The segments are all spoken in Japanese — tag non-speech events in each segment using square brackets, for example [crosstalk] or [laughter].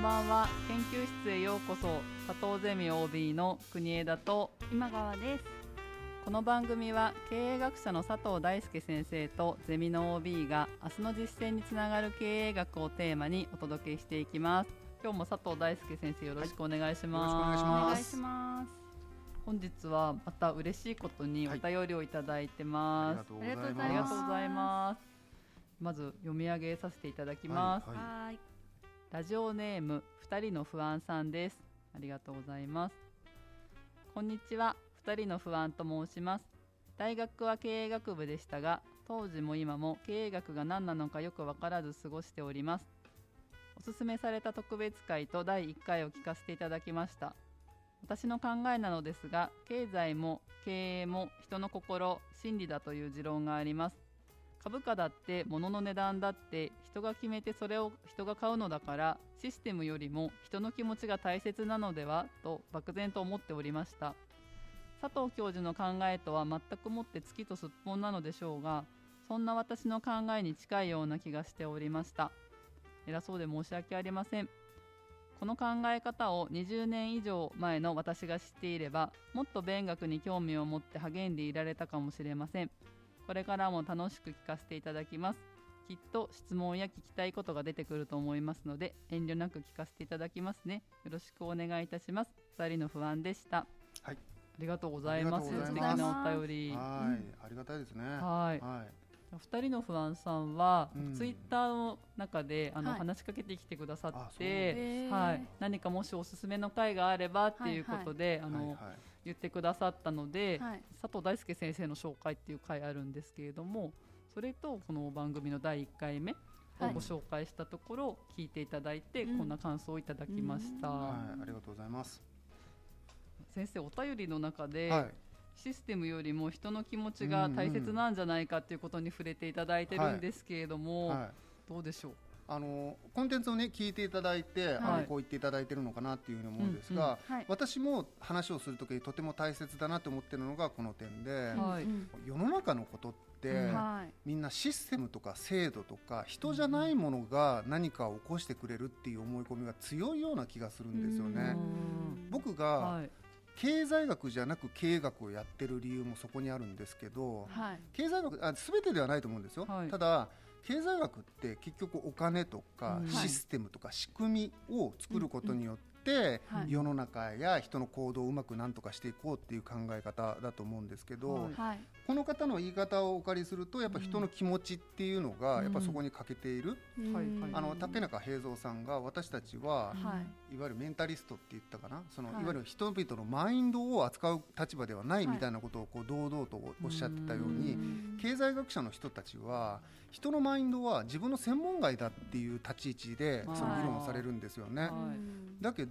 んばんは。研究室へようこそ。佐藤ゼミ OB の国枝と今川です。この番組は経営学者の佐藤大輔先生とゼミの OB が明日の実践につながる経営学をテーマにお届けしていきます。今日も佐藤大輔先生よろしくお願いします、おはいよろしくお願願いします。本日はまた嬉しいことにお便りをいただいてあます、りがとうごありがとうございありがとうございます。まず読み上げさせていただきます、はいラジオネーム二人の不安さんです。ありがとうございます。こんにちは。二人の不安と申します。大学は経営学部でしたが当時も今も経営学が何なのかよくわからず過ごしております。おすすめされた特別会と第1回を聞かせていただきました。私の考えなのですが経済も経営も人の心心理だという持論があります。株価だって物の値段だって人が決めてそれを人が買うのだからシステムよりも人の気持ちが大切なのではと漠然と思っておりました。佐藤教授の考えとは全くもって月とすっぽんなのでしょうがそんな私の考えに近いような気がしておりました。偉そうで申し訳ありません。この考え方を20年以上前の私が知っていればもっと勉学に興味を持って励んでいられたかもしれません。これからも楽しく聞かせていただきます。きっと質問や聞きたいことが出てくると思いますので遠慮なく聞かせていただきますね。よろしくお願いいたします。二人の不安でした。はい。ありがとうございます。ありがと素敵うございます。なお便り。はい、ありがたいですね。はい。はい。二人の不安さんは、うん。ツイッターの中であの、はい。話しかけてきてくださって、はい、何かもしおすすめの回があればっていうことで、あの、はいはい言ってくださったので、はい。佐藤大輔先生の紹介っていう回あるんですけれどもそれとこの番組の第1回目をはい。ご紹介したところ聞いていただいて、うん。こんな感想をいただきました、はい、ありがとうございます。先生お便りの中で、はい。システムよりも人の気持ちが大切なんじゃないかっていうことに触れていただいてるんですけれども、はい。どうでしょう？あのコンテンツをね聞いていただいて、あはい。のこう言っていただいてるのかなっていうふうに思うんですが、はい。私も話をするときにとても大切だなと思ってるのがこの点で、はい。うん世の中のことって、みんなシステムとか制度とか人じゃないものが何かを起こしてくれるっていう思い込みが強いような気がするんですよね。うん。僕がはい。経済学じゃなく経営学をやってる理由もそこにあるんですけどはい。経済学あ全てではないと思うんですよ、はい。ただ経済学って結局お金とかうん。システムとか仕組みを作ることによって、はい。世の中や人の行動をうまくなんとかしていこうっていう考え方だと思うんですけど、はい。はい。この方の言い方をお借りするとやっぱ人の気持ちっていうのがうんやっぱそこに欠けている、はいはい。あの竹中平蔵さんが私たちははい。いわゆるメンタリストって言ったかな？その、はい。い、わゆる人々のマインドを扱う立場ではないはい。みたいなことをこう堂々とおっしゃってたように、うん。経済学者の人たちは人のマインドは自分の専門外だっていう立ち位置ではい。その議論をされるんですよね。だけど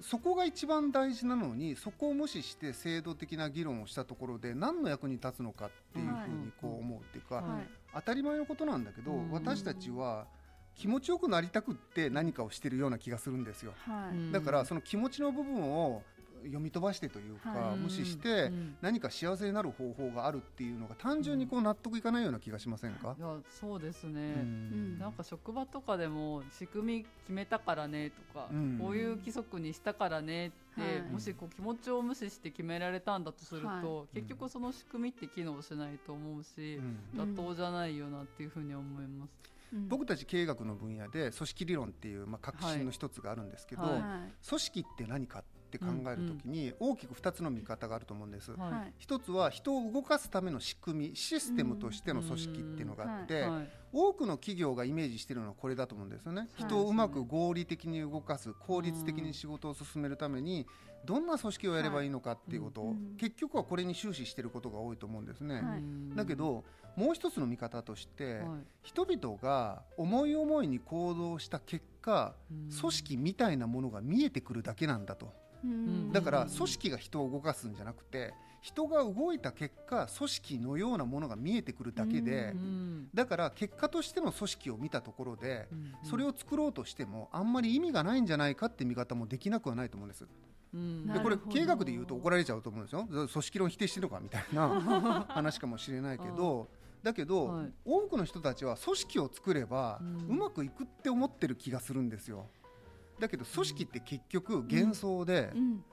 そこが一番大事なのにそこを無視して制度的な議論をしたところで何の役に立つのかっていうふうにこう思うっていうか、はいはい。当たり前のことなんだけど、うん。私たちは気持ちよくなりたくって何かをしてるような気がするんですよ。はい。うん。だからその気持ちの部分を読み飛ばしてというか、はい。無視してうん。何か幸せになる方法があるっていうのが単純にこう納得いかないような気がしませんか？い、やそうですうね、ん。なんか職場とかでも仕組み決めたからねとか、うん。こういう規則にしたからねって、はい。もしこう気持ちを無視して決められたんだとすると、は結局その仕組みって機能しないと思うしう、ん。うん妥当じゃないよなっていうふうに思います。うん。僕たち経営学の分野で組織理論っていう、まあ、革新の一つがあるんですけど、はい。はい。組織って何かって考えるときに大きく2つの見方があると思うんです。はい。はい。一つは人を動かすための仕組みシステムとしての組織っていうのがあって、はい。多くの企業がイメージしているのはこれだと思うんですよね、い。人をうまく合理的に動かす効率的に仕事を進めるためにどんな組織をやればいいのかっていうこと。を、うん結局はこれに終始していることが多いと思うんですね、だけどもう一つの見方として、はい。人々が思い思いに行動した結果うん組織みたいなものが見えてくるだけなんだとうんだから組織が人を動かすんじゃなくて人が動いた結果組織のようなものが見えてくるだけで、うん。だから結果としての組織を見たところで、うん。それを作ろうとしてもあんまり意味がないんじゃないかって見方もできなくはないと思うんです。うん。でこれ経営学で言うと怒られちゃうと思うんですよ。組織論否定してるのかみたいな [laughs] 話かもしれないけどだけど、はい。多くの人たちは組織を作れば、ううんまくいくって思ってる気がするんですよ。だけど組織って結局幻想で、うん。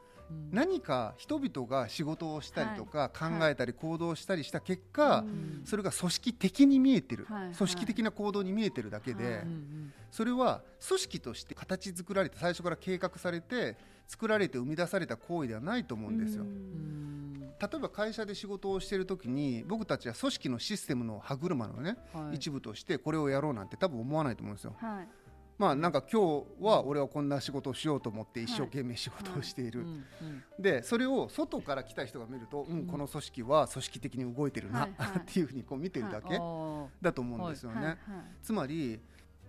何か人々が仕事をしたりとか、はい。考えたり行動したりした結果、うん。それが組織的に見えてる、組織的な行動に見えてるだけで、それは組織として形作られて最初から計画されて作られて生み出された行為ではないと思うんですよ。例えば会社で仕事をしている時に僕たちは組織のシステムの歯車のね、はい。一部としてこれをやろうなんて多分思わないと思うんですよ。はいまあなんか今日は俺はこんな仕事をしようと思って一生懸命仕事をしている、でそれを外から来た人が見ると、うん、この組織は組織的に動いてるな、[laughs] っていうふうにこう見てるだけだと思うんですよね。つまり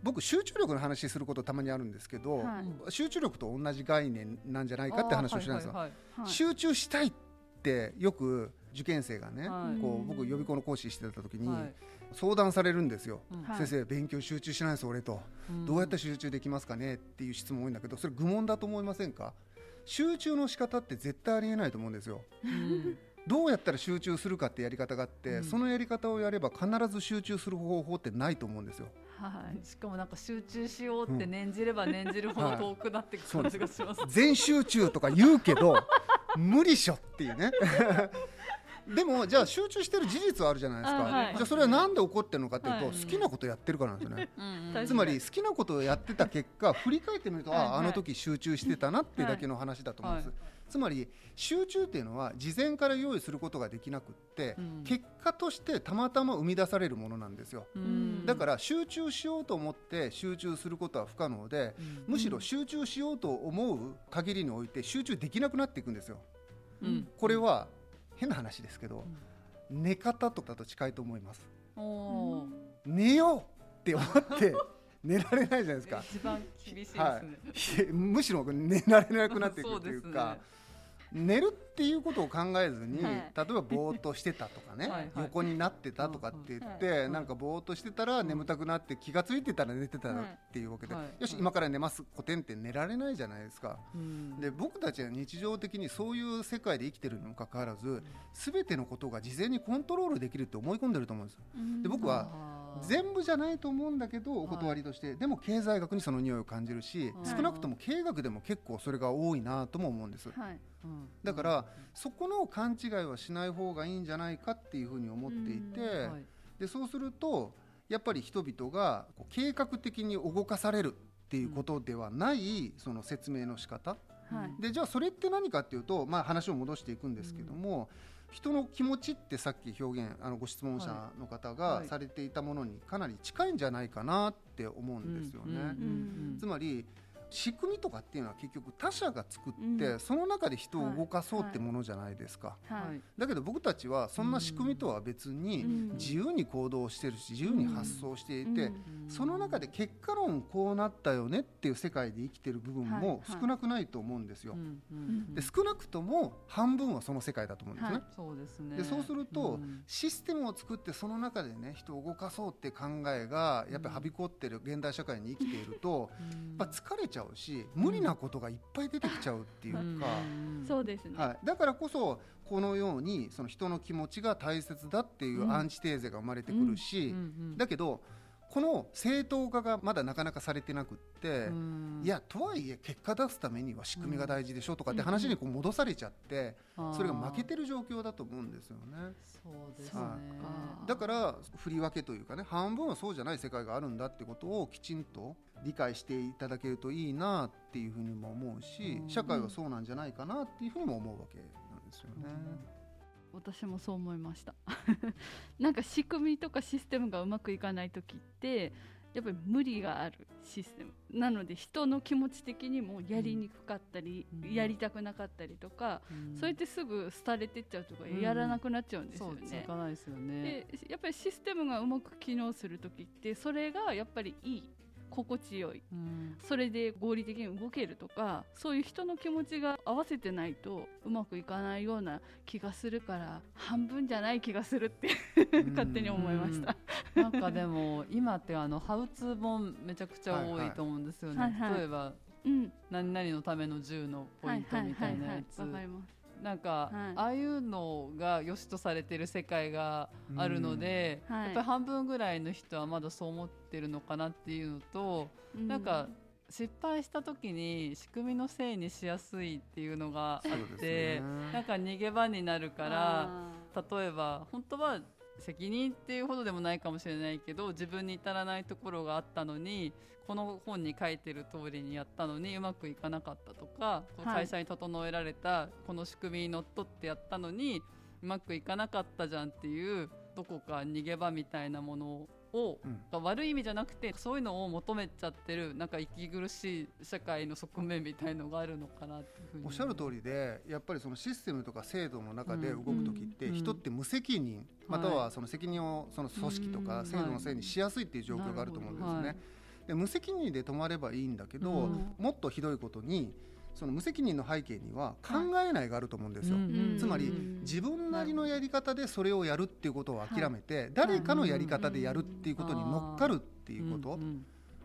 僕集中力の話することたまにあるんですけど、はい。集中力と同じ概念なんじゃないかって話をしてたんですよ。集中したいってよく受験生がね、はい。こう僕予備校の講師してた時に相談されるんですよ。うん。はい。先生勉強集中しないです俺と、うん。どうやって集中できますかねっていう質問多いんだけどそれ愚問だと思いませんか？集中の仕方って絶対ありえないと思うんですよ。うん。どうやったら集中するかってやり方があって、うん。そのやり方をやれば必ず集中する方法ってないと思うんですよ。はい。しかもなんか集中しようって念じれば念じるほどはい遠くなってく感じがします。全集中とか言うけど無理っしょっていうねでもじゃあ集中してる事実はあるじゃないですか、あはい。じゃあそれは何で起こってるのかっていうと、はい。好きなことやってるからなんですよね。[laughs] つまり好きなことをやってた結果振り返ってみると、はいはい。あああの時集中してたなっていうだけの話だと思うんです、はい。つまり集中っていうのは事前から用意することができなくって、うん。結果としてたまたま生み出されるものなんですよ。うん。だから集中しようと思って集中することは不可能でうん。むしろ集中しようと思う限りにおいて集中できなくなっていくんですよ。うん。これは変な話ですけど寝方とかと近いと思います。寝ようって思って [laughs] 寝られないじゃないですか。一番厳しいですね。はい、むしろ寝られなくなっていくというそうかですね寝るっていうことを考えずに、はい。例えばぼーっとしてたとかねはい。はい。横になってたとかって言って、はい。なんかぼーっとしてたら眠たくなって気がついてたら寝てたっていうわけで、はい。よし、はい。今から寝ます古典って寝られないじゃないですか。うん。で僕たちは日常的にそういう世界で生きてるにもかかわらず全てのことが事前にコントロールできるって思い込んでると思うんですで僕は全部じゃないと思うんだけどお断りとして、でも経済学にその匂いを感じるし、はい。少なくとも経営学でも結構それが多いなとも思うんです。はい。うんだから、そこの勘違いはしない方がいいんじゃないかっていうふうに思っていて、でそうするとやっぱり人々が計画的に動かされるっていうことではない、その説明の仕方。はい。でじゃあそれって何かっていうと、まあ、話を戻していくんですけども、人の気持ちってさっき表現あのご質問者の方はがい。されていたものにかなり近いんじゃないかなって思うんですよね。うんうん。つまり仕組みとかっていうのは結局他者が作って、うん。その中で人を動かそうってものじゃないですか。だけど僕たちはそんな仕組みとは別にうん。自由に行動してるし自由に発想していて、うん。その中で結果論こうなったよねっていう世界で生きてる部分も少なくないと思うんですよ。で少なくとも半分はその世界だと思うんですね。はいそうですね。でそうすると、うん。システムを作ってその中でね人を動かそうって考えがやっぱりはびこってる現代社会に生きていると、やっぱ疲れちゃうし無理なことがいっぱい出てきちゃうっていうか、うん。そうですね。はい、だからこそこのようにその人の気持ちが大切だっていうアンチテーゼが生まれてくるし、だけどこの正当化がまだなかなかされてなくって、うん。いやとはいえ結果出すためには仕組みが大事でしょとかって話にこう戻されちゃって、それが負けてる状況だと思うんですよね。そうですね。そうかだから振り分けというかね半分はそうじゃない世界があるんだってことをきちんと理解していただけるといいなっていうふうにも思うしうん。社会はそうなんじゃないかなっていうふうにも思うわけなんですよね。私もそう思いました。[laughs] なんか仕組みとかシステムがうまくいかない時ってやっぱり無理があるシステム。なので人の気持ち的にもやりにくかったり、うん。やりたくなかったりとか、うん。それってすぐ廃れてっちゃうとかうん。やらなくなっちゃうんですよね。ですよね。でやっぱりシステムがうまく機能する時ってそれがやっぱりいい心地よい。うん。それで合理的に動けるとかそういう人の気持ちが合わせてないとうまくいかないような気がするから半分じゃない気がするって勝手に思いました。なんかでも今ってあのハウツー本めちゃくちゃ多いと思うんですよね。はいはい例えばうん、何々のための銃のポイントみたいなやつ。わかります。なんか、はい。ああいうのが良しとされてる世界があるので、うん。はい。やっぱり半分ぐらいの人はまだそう思ってるのかなっていうのと、うん。なんか失敗した時に仕組みのせいにしやすいっていうのがあって、ね。なんか逃げ場になるからあ例えば本当は責任っていうほどでもないかもしれないけど自分に至らないところがあったのにこの本に書いてる通りにやったのにうまくいかなかったとか、はい。会社に整えられたこの仕組みにのっとってやったのにうまくいかなかったじゃんっていうどこか逃げ場みたいなものを、うん。が悪い意味じゃなくてそういうのを求めちゃってるなんか息苦しい社会の側面みたいのがあるのかなっていうふうに。おっしゃる通りでやっぱりそのシステムとか制度の中で動く時って、うん。人って無責任、またはその責任をその組織とかうん。制度のせいにしやすいっていう状況があると思うんですね。はい。で無責任で止まればいいんだけど、うん。もっとひどいことにその無責任の背景には考えないがあると思うんですよ。うんつまりうん自分なりのやり方でそれをやるっていうことを諦めて、誰かのやり方でやるっていうことに乗っかるっていうこと、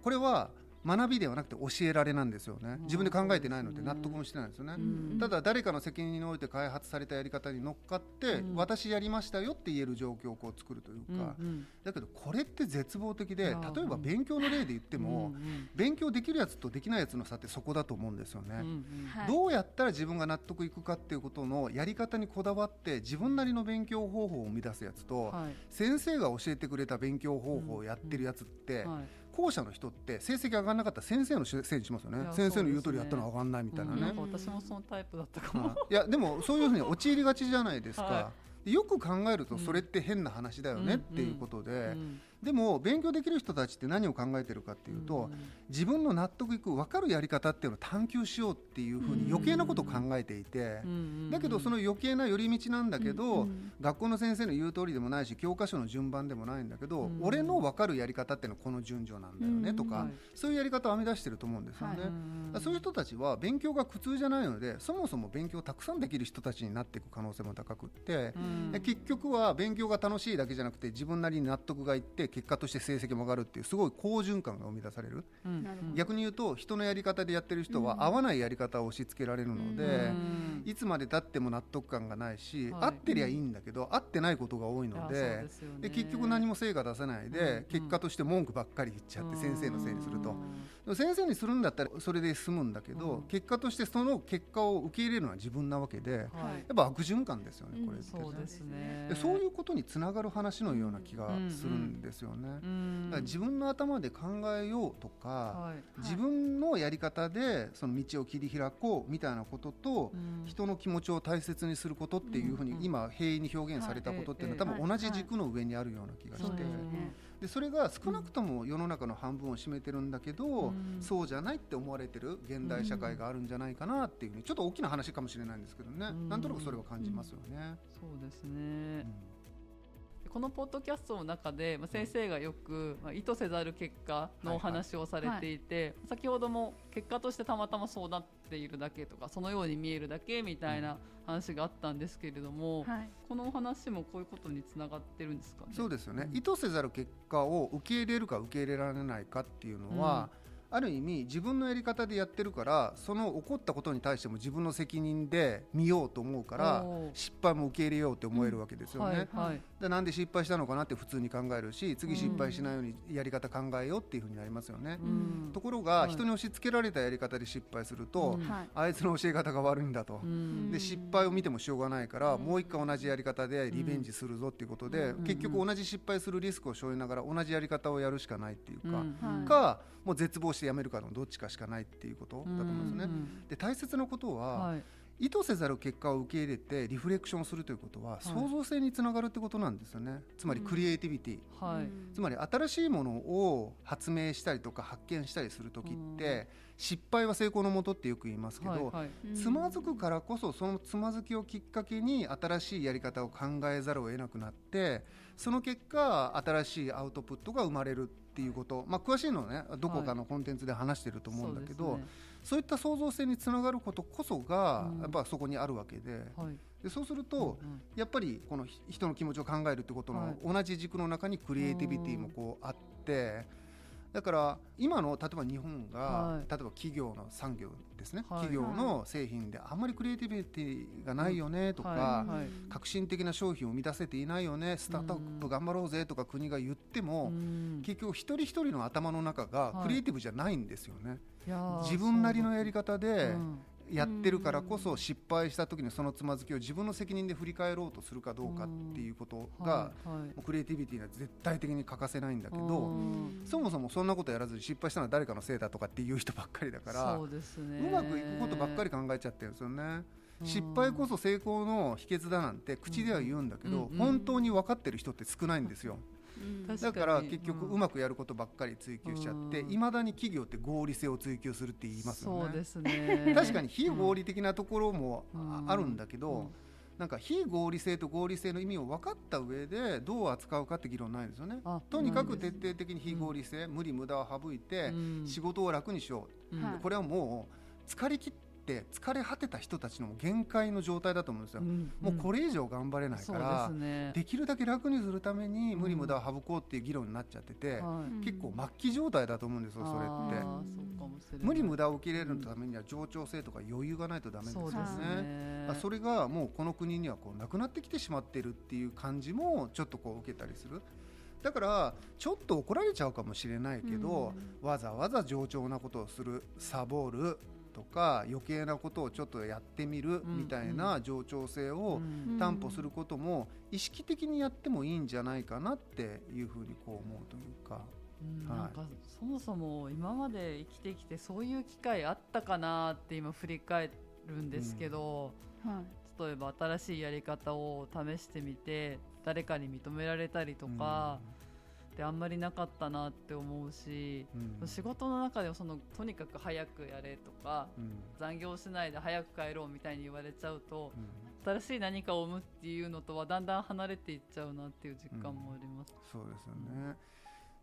これは学びではなくて教えられなんですよね。うん。自分で考えてないので納得もしてないんですよね、うん。ただ誰かの責任において開発されたやり方に乗っかって、うん。私やりましたよって言える状況をこう作るというか、うんうんだけどこれって絶望的で例えば勉強の例で言っても、うんうん勉強できるやつとできないやつの差ってそこだと思うんですよね。うんうん。はい。どうやったら自分が納得いくかっていうことのやり方にこだわって自分なりの勉強方法を生み出すやつと、はい。先生が教えてくれた勉強方法をやってるやつって、はい後者の人って成績上がらなかったら先生のせいにしますよね。先生の言う通りやったのは上がんないみたいなね。うん。私もそのタイプだったかも、うん。いやでもそういうふうに陥りがちじゃないですか、はよく考えるとそれって変な話だよねっていうことで、うんでも勉強できる人たちって何を考えてるかっていうと、自分の納得いく分かるやり方っていうのを探求しようっていうふうに余計なことを考えていて、だけどその余計な寄り道なんだけど、うん学校の先生の言う通りでもないし教科書の順番でもないんだけど、うん俺の分かるやり方っていうのはこの順序なんだよねとか、そういうやり方を編み出してると思うんですよね。はい。そういう人たちは勉強が苦痛じゃないのでそもそも勉強をたくさんできる人たちになっていく可能性も高くって、結局は勉強が楽しいだけじゃなくて自分なりに納得がいって結果として成績も上がるっていうすごい好循環が生み出される。うん。逆に言うと人のやり方でやってる人うん。は合わないやり方を押し付けられるので、うん。いつまでたっても納得感がないし、はい。合ってりゃいいんだけど合ってないことが多いのでで結局何も成果出せないで、うん。結果として文句ばっかり言っちゃって先生のせいにすると。先生にするんだったらそれで済むんだけど、うん。結果としてその結果を受け入れるのは自分なわけでやはい。っぱ悪循環ですよね、これって、そうですね。でそういうことにつながる話のような気がするんですよね。うん。だから自分の頭で考えようとか、はい。自分のやり方でその道を切り開こうみたいなことと、うん。人の気持ちを大切にすることっていうふうにうん今平易に表現されたことっていうのは多はい。分同じ軸の上にあるような気がして。ですね。でそれが少なくとも世の中の半分を占めてるんだけど、うん。そうじゃないって思われてる現代社会があるんじゃないかなっていうちょっと大きな話かもしれないんですけどね、うん。なんとなくそれは感じますよね。そうですうねんこのポッドキャストの中で、まあ、先生がよく、まあ、意図せざる結果のお話をされていて、先ほども結果としてたまたまそうなっているだけとかそのように見えるだけみたいな話があったんですけれども、はい。このお話もこういうことにつながってるんですかね？そうですよね、うん。意図せざる結果を受け入れるか受け入れられないかっていうのは、ある意味自分のやり方でやってるからその起こったことに対しても自分の責任で見ようと思うから失敗も受け入れようって思えるわけですよね。はいはいでなんで失敗したのかなって普通に考えるし次失敗しないようにやり方考えようっていうふうになりますよね。うん。ところが、はい。人に押し付けられたやり方で失敗すると、うん。はい。あいつの教え方が悪いんだと。うん。で失敗を見てもしょうがないから、うん。もう一回同じやり方でリベンジするぞっていうことで、うん。結局同じ失敗するリスクを背負いながら同じやり方をやるしかないっていうか、はい。かもう絶望してやめるかのどっちかしかないっていうことだと思うんですね。うん。で大切なことは、はい意図せざる結果を受け入れてリフレクションするということは、い。創造性につながるってことなんですよね。つまりクリエイティビティ、はい、うん。つまり新しいものを発明したりとか発見したりする時って、失敗は成功のもとってよく言いますけど、はいはい。うん。つまずくからこそそのつまずきをきっかけに新しいやり方を考えざるを得なくなってその結果新しいアウトプットが生まれるっていうこと、まあ、詳しいのはねどこかのコンテンツで話してると思うんだけど、そうですねそういった創造性につながることこそが、うん。やっぱそこにあるわけで。はい。でそうすると、うんやっぱりこのひ人の気持ちを考えるってことはの同じ軸の中にクリエイティビティもこうあってだから今の例えば日本が、はい。例えば企業の産業ですね、はい企業の製品であんまりクリエイティビティがないよねとか、はい。はい。革新的な商品を生み出せていないよねスタートアップ頑張ろうぜとか国が言っても、うん。結局一人一人の頭の中がはい。クリエイティブじゃないんですよね、自分なりのやり方でうんやってるからこそ失敗した時にそのつまずきを自分の責任で振り返ろうとするかどうかっていうことが、クリエイティビティには絶対的に欠かせないんだけど、うん。そもそもそんなことやらずに失敗したのは誰かのせいだとかっていう人ばっかりだからそうまくいくことばっかり考えちゃってるんですよね。うん。失敗こそ成功の秘訣だなんて口では言うんだけど、本当に分かってる人って少ないんですよ。だから結局うまくやることばっかり追求しちゃってうん。いまだに企業って合理性を追求するって言いますよね。そうですね。[laughs] 確かに非合理的なところもあるんだけど、うん。なんか非合理性と合理性の意味を分かった上でどう扱うかって議論ないんですよね。あとにかく徹底的に非合理性、無理無駄を省いてうん。仕事を楽にしよう、これはもう疲れ切って疲れ果てた人たちの限界の状態だと思うんですよ。んもうこれ以上頑張れないから、ね。できるだけ楽にするために無理無駄を省こうっていう議論になっちゃってて、はい。結構末期状態だと思うんですよそれあって。無理無駄を受け入れるためには冗長性とか余裕がないとダメですよね。そね。あそれがもうこの国にはこうなくなってきてしまっているっていう感じもちょっとこう受けたりする。だからちょっと怒られちゃうかもしれないけど、わざわざ冗長なことをするサボるとか余計なことをちょっとやってみるみたいな冗長性をうん。担保することも意識的にやってもいいんじゃないかなっていうふうにこう思うというか。なんかそもそも今まで生きてきてそういう機会あったかなって今振り返るんですけど、はい。例えば新しいやり方を試してみて誰かに認められたりとかってあんまりなかったなって思うし、うん。仕事の中でもそのとにかく早くやれとかうん。残業しないで早く帰ろうみたいに言われちゃうとうん。新しい何かを生むっていうのとはだんだん離れていっちゃうなっていう実感もあります。そうですよね。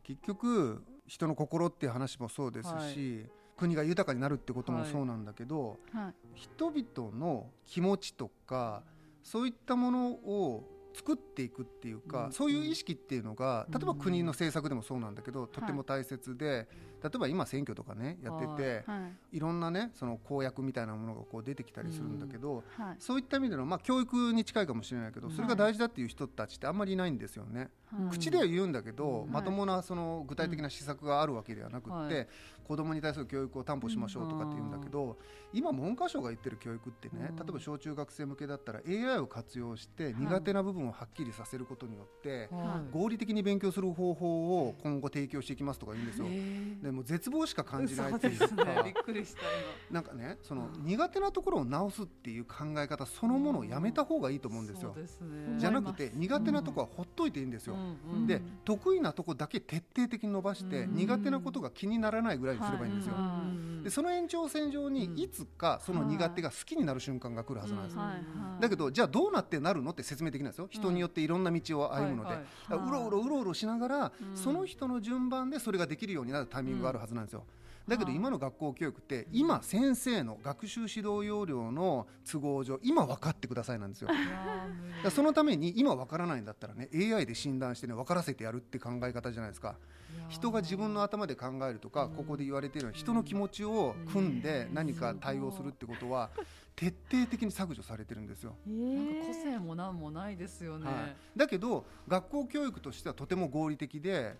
結局人の心っていう話もそうですし、はい。国が豊かになるってこともそうなんだけど、はい。人々の気持ちとかそういったものを作っていくっていうか、うん。そういう意識っていうのが例えばうん国の政策でもそうなんだけど、とても大切で例えば今選挙とかねやってて、はいい、ろんなねその公約みたいなものがこう出てきたりするんだけど、はい。そういった意味での、まあ、教育に近いかもしれないけどそれが大事だっていう人たちってあんまりいないんですよね。はい。口では言うんだけど、うんまともなその具体的な施策があるわけではなくって、はい子どもに対する教育を担保しましょうとかって言うんだけど、今文科省が言ってる教育ってね、うん。例えば小中学生向けだったら AI を活用して苦手な部分をはっきりさせることによって、はい。合理的に勉強する方法を今後提供していきますとか言うんですよ。えー。でもう絶望しか感じないっていう。そうですね。か [laughs] びっくりしたなんかねその苦手なところを直すっていう考え方そのものをやめた方がいいと思うんですよ。じゃなくて苦手なところはほっといていいんですよ。で得意なとこだけ徹底的に伸ばして、うん苦手なことが気にならないぐらいにすればいいんですよ。でその延長線上にうん。いつかその苦手が好きになる瞬間が来るはずなんです。だけどじゃあどうなってなるのって説明できないですよ。人によっていろんな道を歩むので、うろうろうろうろしながら、うん。その人の順番でそれができるようになるタイミングがあるはずなんですよ。だけどはあ今の学校教育って今先生の学習指導要領の都合上今分かってくださいなんですよ。そのために今分からないんだったらね AI で診断してね分からせてやるって考え方じゃないですか。人が自分の頭で考えるとか、うんここで言われているように人の気持ちを組んで何か対応するってことは徹底的に削除されてるんですよ、なんか個性もなんもないですよね、はい、だけど学校教育としてはとても合理的で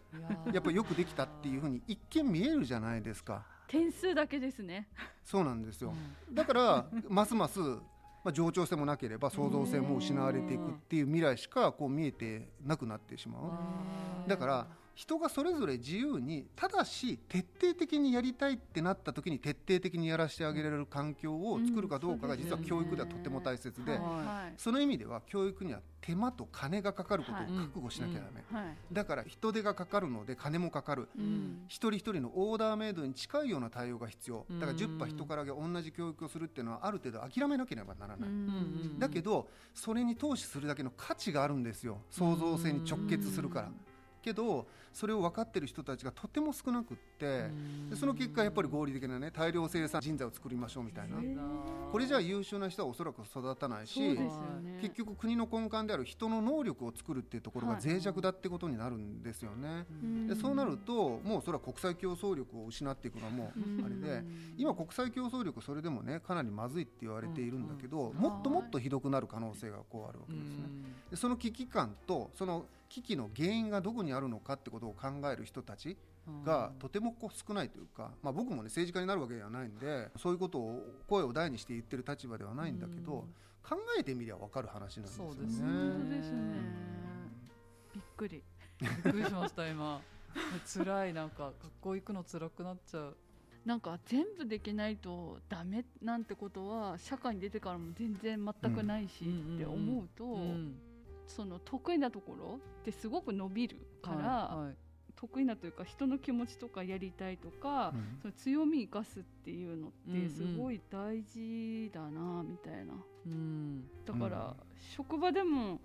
いやっぱりよくできたっていうふうに一見見えるじゃないですか。点数だけですね。そうなんですよ。うん。だからますますまあ、冗長性もなければ創造性も失われていくっていう未来しかこう見えてなくなってしまう。だから人がそれぞれ自由にただし徹底的にやりたいってなった時に徹底的にやらせてあげられる環境を作るかどうかがうん実は教育ではとても大切でその意味では教育には手間と金がかかることをはい覚悟しなきゃダメ。はい。だから人手がかかるので金もかかる。うん。一人一人のオーダーメイドに近いような対応が必要。だからうん10羽人からげ同じ教育をするっていうのはある程度諦めなければならない。ん。だけどそれに投資するだけの価値があるんですよ。創造性に直結するから。けどそれを分かってる人たちがとても少なくってでその結果やっぱり合理的なね大量生産人材を作りましょうみたいな。これじゃあ優秀な人はおそらく育たないし、ね。結局国の根幹である人の能力を作るっていうところがはい。脆弱だってことになるんですよね。うん。でそうなるともうそれは国際競争力を失っていくのはもうあれで今国際競争力それでもねかなりまずいって言われているんだけどもっともっとひどくなる可能性がこうあるわけですね。でその危機感とその危機の原因がどこにあるのかってことを考える人たちがとてもこう少ないというか、まあ、僕もね政治家になるわけではないんでそういうことを声を大にして言ってる立場ではないんだけど、考えてみりゃ分かる話なんですよね。そうですね。ねびっくり。びっくりしました今。[laughs] 辛いなんか学校行くの辛くなっちゃう。なんか全部できないとダメなんてことは社会に出てからも全然全くないしうん。って思うと、うんその得意なところってすごく伸びるから、はいはい。得意なというか人の気持ちとかやりたいとか、うん。その強み生かすっていうのっうんうん。てすごい大事だなみたいな。うん。だから、職場でも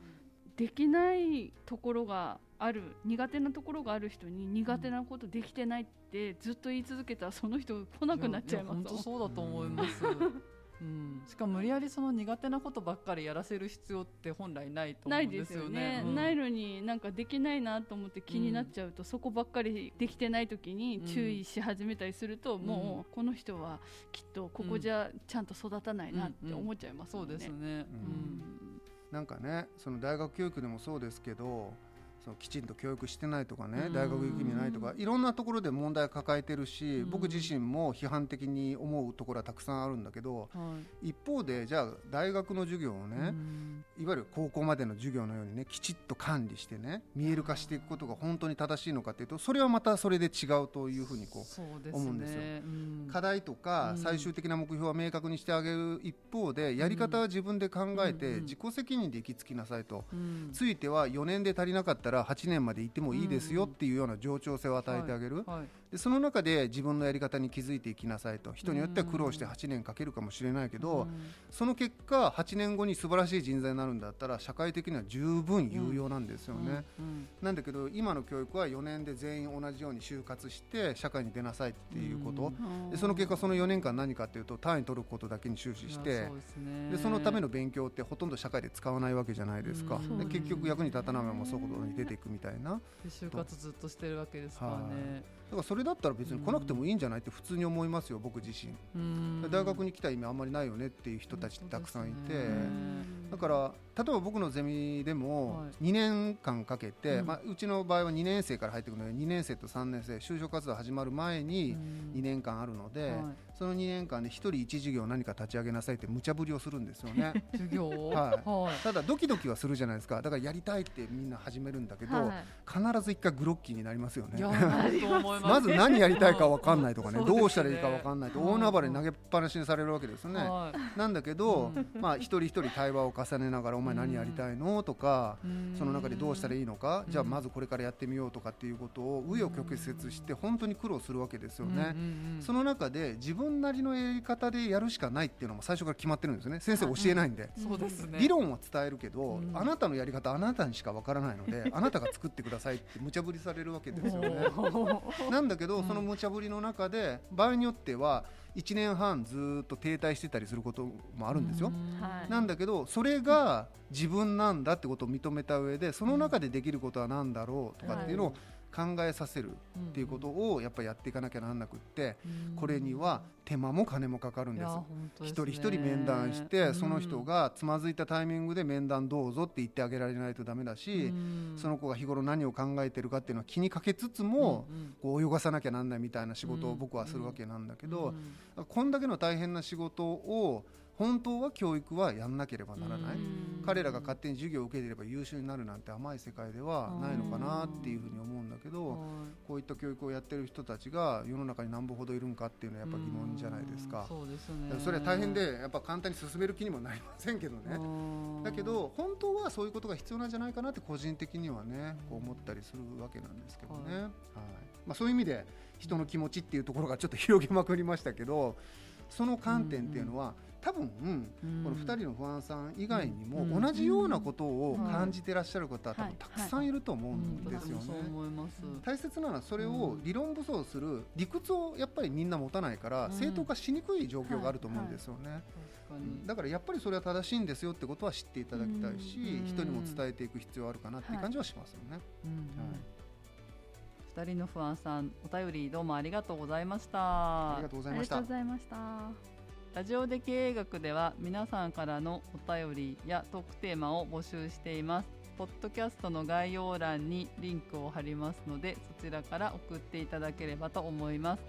できないところがある苦手なところがある人に苦手なことできてないってずっと言い続けたらその人来なくなっちゃいます本当そうだと思います、[laughs] うん、しかも無理やりその苦手なことばっかりやらせる必要って本来ないと思ないでうんですすよよね、ねうん。ないのになんかできないなと思って気になっちゃうと、そこばっかりできてない時に注意し始めたりすると、んもうこの人はきっとここじゃちゃんと育たないなって思っちゃいますもね。そうん。ですね、うん。なんかねその大学教育でもそうですけどそのきちんと教育してないとかねうん。大学行く意味ないとかいろんなところで問題抱えてるしうん。僕自身も批判的に思うところはたくさんあるんだけどはい。一方でじゃあ大学の授業をねうん。いわゆる高校までの授業のようにねきちっと管理してね見える化していくことが本当に正しいのかっていうとそれはまたそれで違うというふうにこう思うんですよ。うん。課題とかうん。最終的な目標は明確にしてあげる一方でやり方は自分で考えて自己責任で行き着きなさいと。うん。ついては4年で足りなかったら8年まで行ってもいいですよっていうような冗長性を与えてあげる、はい。でその中で自分のやり方に気づいていきなさいと。人によっては苦労して8年かけるかもしれないけど、その結果8年後に素晴らしい人材になるんだったら社会的には十分有用なんですよね、うんなんだけど今の教育は4年で全員同じように就活して社会に出なさいっていうこと、でその結果その4年間何かっていうと単位取ることだけに終始してそうでそのための勉強ってほとんど社会で使わないわけじゃないですか、うん。で結局役に立たないままそういうことに出ていくみたいな。で就活ずっとしてるわけですからね。だからそれだったら別に来なくてもいいんじゃないって普通に思いますよ僕自身、うん。大学に来た意味あんまりないよねっていう人たちって。たくさん。いて、だから例えば僕のゼミでもはい。2年間かけて、うん。まあ、うちの場合は2年生から入ってくるので2年生と3年生就職活動始まる前にうん。2年間あるので、はいその2年間で1人1授業何か立ち上げなさいって無茶ぶりをするんですよね。[laughs] 授業を？はい。はい。ただドキドキはするじゃないですか。だからやりたいってみんな始めるんだけど、はい。必ず一回グロッキーになりますよね。[laughs] まず何やりたいか分かんないとかね。[laughs] ね。どうしたらいいか分かんないとうん大海原に投げっぱなしにされるわけですよね。はい。なんだけど、うん。まあ一人一人対話を重ねながら「お前何やりたいの?」とか、うん。その中でどうしたらいいのか、うん。じゃあまずこれからやってみようとかっていうことを紆余曲折して本当に苦労するわけですよね。その中で自分なりのやり方でやるしかないっていうのも最初から決まってるんですよね。先生教えないんで。そうですね。理論は伝えるけど、うん。あなたのやり方あなたにしかわからないので [laughs] あなたが作ってくださいって無茶ぶりされるわけですよね。[laughs] なんだけど、うんその無茶ぶりの中で場合によっては1年半ずーっと停滞してたりすることもあるんですよ。なんだけどそれが自分なんだってことを認めた上でその中でできることは何だろうとかっていうのを考えさせるっていうことをやっぱりやっていかなきゃなんなくってうん。これには手間も金もかかるんです。ね。一人一人面談してその人がつまずいたタイミングで面談どうぞって言ってあげられないとダメだしうん。その子が日頃何を考えてるかっていうのは気にかけつつもうんうん。こう泳がさなきゃなんないみたいな仕事をうん。僕はするわけなんだけうどん。こんだけの大変な仕事を本当は教育はやんなければならない。うん。彼らが勝手に授業を受けていれば優秀になるなんて甘い世界ではないのかなっていうふうに思うんだけどはい。こういった教育をやってる人たちが世の中に何歩ほどいるんかっていうのはやっぱ疑問じゃないですか。うん。そうですね。それは大変でやっぱ簡単に進める気にもなりませんけどね。うん。だけど本当はそういうことが必要なんじゃないかなって個人的にはねこう思ったりするわけなんですけどね、ははいい。まあ、そういう意味で人の気持ちっていうところがちょっと広げまくりましたけどその観点っていうのは多分、うん。この2人の不安さん以外にもうん。同じようなことをうん感じてらっしゃる方は多分たくさんいると思うんですよね。大切なのはそれを理論武装する理屈をやっぱりみんな持たないからうん。正当化しにくい状況があると思うんですよね。確かに。だからやっぱりそれは正しいんですよってことは知っていただきたいしうん。人にも伝えていく必要あるかなっていう感じはしますよね。二人の不安さん、お便りどうもありがとうございました。ありがとうございありました。ラジオで経営学では皆さんからのお便りやトークテーマを募集しています。ポッドキャストの概要欄にリンクを貼りますのでそちらから送っていただければと思います。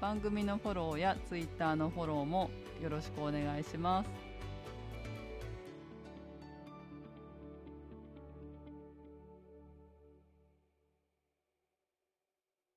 番組のフォローやツイッターのフォローもよろしくお願いします。